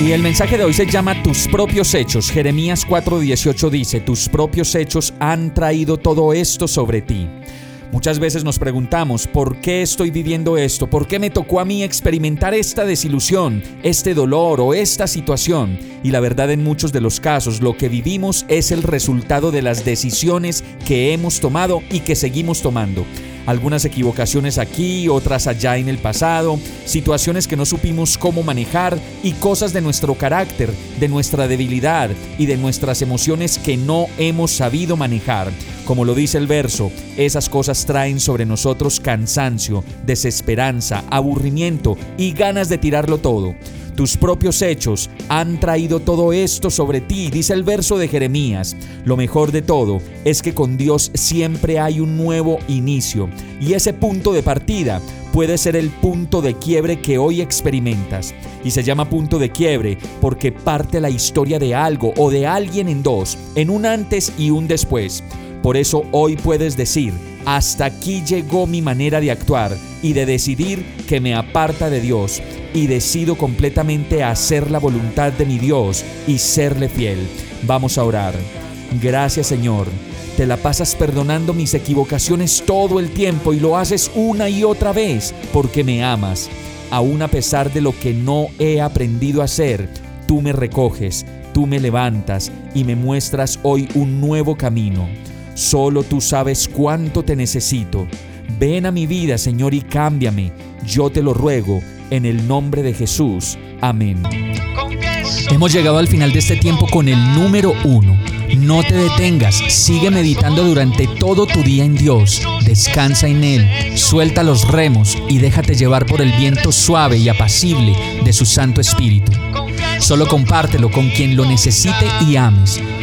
Y el mensaje de hoy se llama Tus propios hechos. Jeremías 4:18 dice, Tus propios hechos han traído todo esto sobre ti. Muchas veces nos preguntamos, ¿por qué estoy viviendo esto? ¿Por qué me tocó a mí experimentar esta desilusión, este dolor o esta situación? Y la verdad en muchos de los casos, lo que vivimos es el resultado de las decisiones que hemos tomado y que seguimos tomando algunas equivocaciones aquí, otras allá en el pasado, situaciones que no supimos cómo manejar y cosas de nuestro carácter, de nuestra debilidad y de nuestras emociones que no hemos sabido manejar. Como lo dice el verso, esas cosas traen sobre nosotros cansancio, desesperanza, aburrimiento y ganas de tirarlo todo. Tus propios hechos han traído todo esto sobre ti, dice el verso de Jeremías. Lo mejor de todo es que con Dios siempre hay un nuevo inicio y ese punto de partida puede ser el punto de quiebre que hoy experimentas. Y se llama punto de quiebre porque parte la historia de algo o de alguien en dos, en un antes y un después. Por eso hoy puedes decir, hasta aquí llegó mi manera de actuar y de decidir que me aparta de Dios y decido completamente hacer la voluntad de mi Dios y serle fiel. Vamos a orar. Gracias Señor. Te la pasas perdonando mis equivocaciones todo el tiempo y lo haces una y otra vez porque me amas. Aún a pesar de lo que no he aprendido a hacer, tú me recoges, tú me levantas y me muestras hoy un nuevo camino. Solo tú sabes cuánto te necesito. Ven a mi vida, Señor, y cámbiame. Yo te lo ruego en el nombre de Jesús. Amén. Hemos llegado al final de este tiempo con el número uno. No te detengas, sigue meditando durante todo tu día en Dios, descansa en Él, suelta los remos y déjate llevar por el viento suave y apacible de su Santo Espíritu. Solo compártelo con quien lo necesite y ames.